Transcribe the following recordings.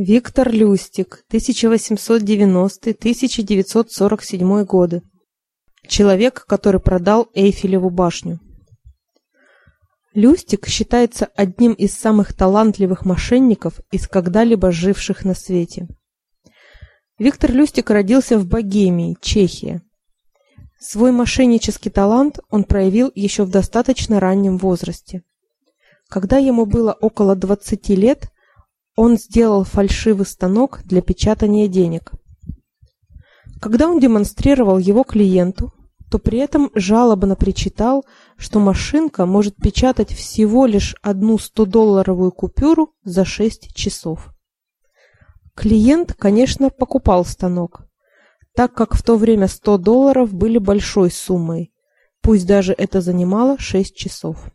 Виктор Люстик, 1890-1947 годы. Человек, который продал Эйфелеву башню. Люстик считается одним из самых талантливых мошенников из когда-либо живших на свете. Виктор Люстик родился в Богемии, Чехия. Свой мошеннический талант он проявил еще в достаточно раннем возрасте. Когда ему было около 20 лет, он сделал фальшивый станок для печатания денег. Когда он демонстрировал его клиенту, то при этом жалобно причитал, что машинка может печатать всего лишь одну 100-долларовую купюру за 6 часов. Клиент, конечно, покупал станок, так как в то время 100 долларов были большой суммой, пусть даже это занимало 6 часов.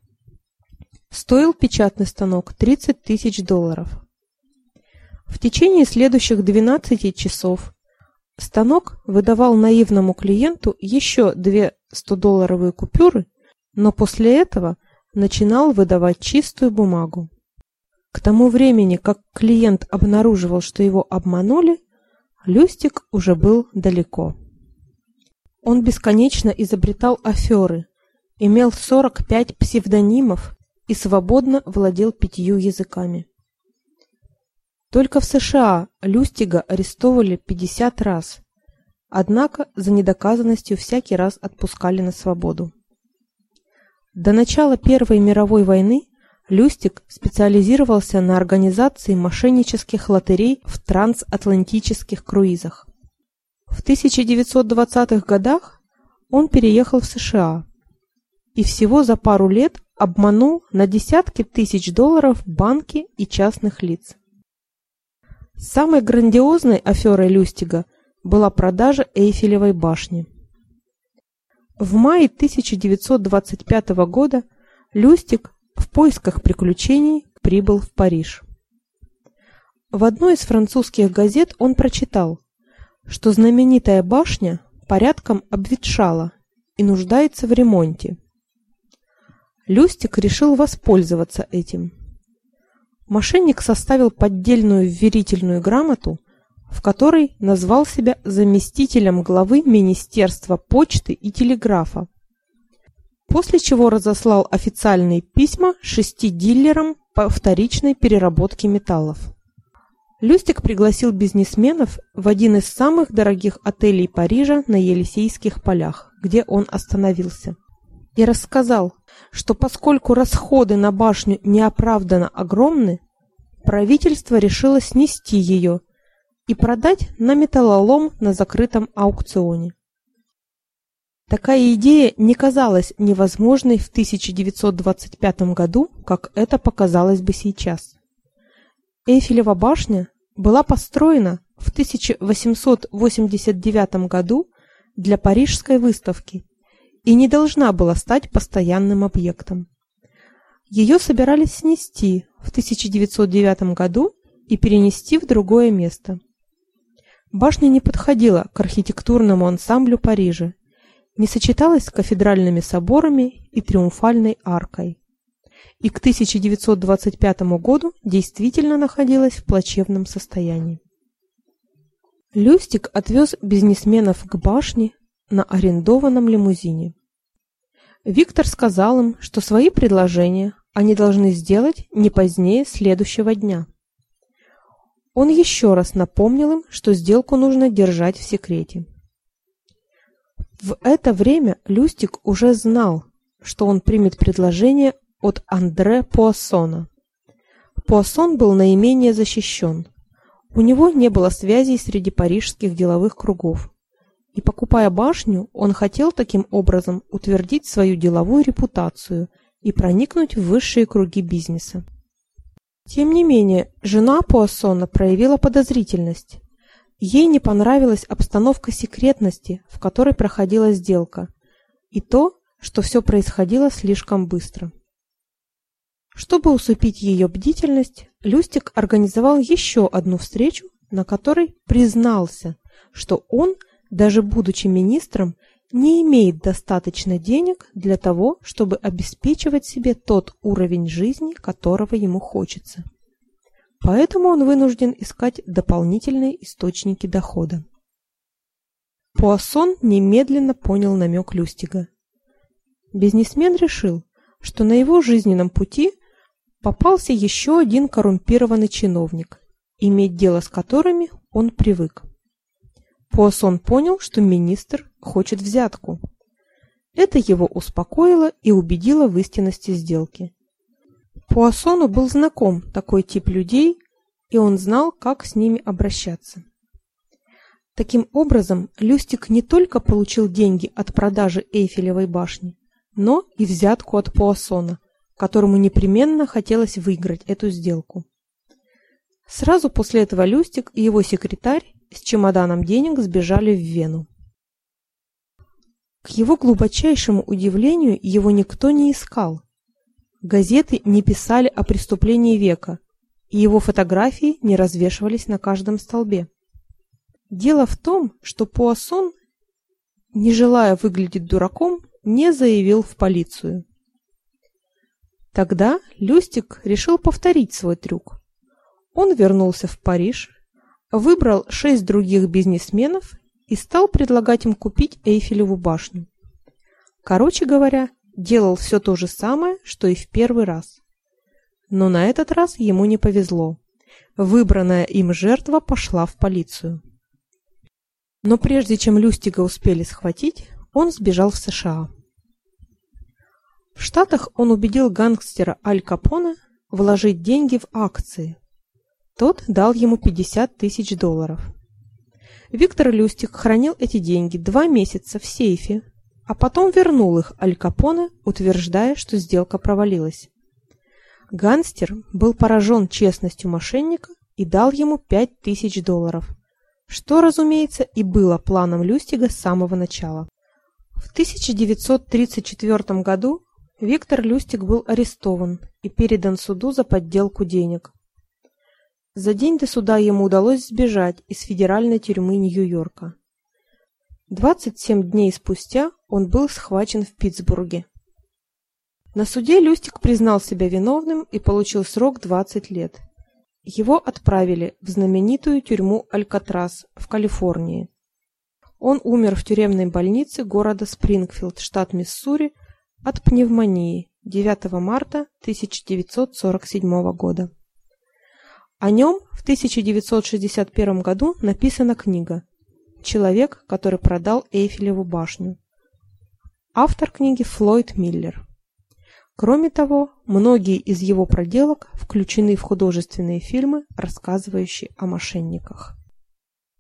Стоил печатный станок 30 тысяч долларов. Течение следующих 12 часов станок выдавал наивному клиенту еще две 100-долларовые купюры, но после этого начинал выдавать чистую бумагу. К тому времени, как клиент обнаруживал, что его обманули, Люстик уже был далеко. Он бесконечно изобретал аферы, имел 45 псевдонимов и свободно владел пятью языками. Только в США Люстига арестовывали 50 раз, однако за недоказанностью всякий раз отпускали на свободу. До начала Первой мировой войны Люстик специализировался на организации мошеннических лотерей в трансатлантических круизах. В 1920-х годах он переехал в США и всего за пару лет обманул на десятки тысяч долларов банки и частных лиц. Самой грандиозной аферой Люстига была продажа Эйфелевой башни. В мае 1925 года Люстик в поисках приключений прибыл в Париж. В одной из французских газет он прочитал, что знаменитая башня порядком обветшала и нуждается в ремонте. Люстик решил воспользоваться этим. Мошенник составил поддельную вверительную грамоту, в которой назвал себя заместителем главы Министерства почты и телеграфа. После чего разослал официальные письма шести дилерам по вторичной переработке металлов. Люстик пригласил бизнесменов в один из самых дорогих отелей Парижа на Елисейских полях, где он остановился. И рассказал, что поскольку расходы на башню неоправданно огромны, правительство решило снести ее и продать на металлолом на закрытом аукционе. Такая идея не казалась невозможной в 1925 году, как это показалось бы сейчас. Эйфелева башня была построена в 1889 году для парижской выставки и не должна была стать постоянным объектом. Ее собирались снести в 1909 году и перенести в другое место. Башня не подходила к архитектурному ансамблю Парижа, не сочеталась с кафедральными соборами и триумфальной аркой. И к 1925 году действительно находилась в плачевном состоянии. Люстик отвез бизнесменов к башне на арендованном лимузине. Виктор сказал им, что свои предложения они должны сделать не позднее следующего дня. Он еще раз напомнил им, что сделку нужно держать в секрете. В это время Люстик уже знал, что он примет предложение от Андре Пуассона. Пуассон был наименее защищен. У него не было связей среди парижских деловых кругов. И покупая башню, он хотел таким образом утвердить свою деловую репутацию и проникнуть в высшие круги бизнеса. Тем не менее, жена Пуассона проявила подозрительность. Ей не понравилась обстановка секретности, в которой проходила сделка, и то, что все происходило слишком быстро. Чтобы усыпить ее бдительность, Люстик организовал еще одну встречу, на которой признался, что он – даже будучи министром, не имеет достаточно денег для того, чтобы обеспечивать себе тот уровень жизни, которого ему хочется. Поэтому он вынужден искать дополнительные источники дохода. Пуассон немедленно понял намек Люстига. Бизнесмен решил, что на его жизненном пути попался еще один коррумпированный чиновник, иметь дело с которыми он привык. Пуассон понял, что министр хочет взятку. Это его успокоило и убедило в истинности сделки. Пуассону был знаком такой тип людей, и он знал, как с ними обращаться. Таким образом, Люстик не только получил деньги от продажи Эйфелевой башни, но и взятку от Пуассона, которому непременно хотелось выиграть эту сделку. Сразу после этого Люстик и его секретарь с чемоданом денег сбежали в Вену. К его глубочайшему удивлению, его никто не искал. Газеты не писали о преступлении века, и его фотографии не развешивались на каждом столбе. Дело в том, что Пуассон, не желая выглядеть дураком, не заявил в полицию. Тогда Люстик решил повторить свой трюк. Он вернулся в Париж, выбрал шесть других бизнесменов и стал предлагать им купить Эйфелеву башню. Короче говоря, делал все то же самое, что и в первый раз. Но на этот раз ему не повезло. Выбранная им жертва пошла в полицию. Но прежде чем Люстига успели схватить, он сбежал в США. В Штатах он убедил гангстера Аль Капоне вложить деньги в акции. Тот дал ему 50 тысяч долларов. Виктор Люстик хранил эти деньги два месяца в сейфе, а потом вернул их Аль Капоне, утверждая, что сделка провалилась. Гангстер был поражен честностью мошенника и дал ему 5 тысяч долларов – что, разумеется, и было планом Люстига с самого начала. В 1934 году Виктор Люстиг был арестован и передан суду за подделку денег. За день до суда ему удалось сбежать из федеральной тюрьмы Нью-Йорка. 27 дней спустя он был схвачен в Питтсбурге. На суде Люстик признал себя виновным и получил срок 20 лет. Его отправили в знаменитую тюрьму Алькатрас в Калифорнии. Он умер в тюремной больнице города Спрингфилд, штат Миссури, от пневмонии 9 марта 1947 года. О нем в 1961 году написана книга Человек, который продал Эйфелеву башню. Автор книги Флойд Миллер. Кроме того, многие из его проделок включены в художественные фильмы, рассказывающие о мошенниках.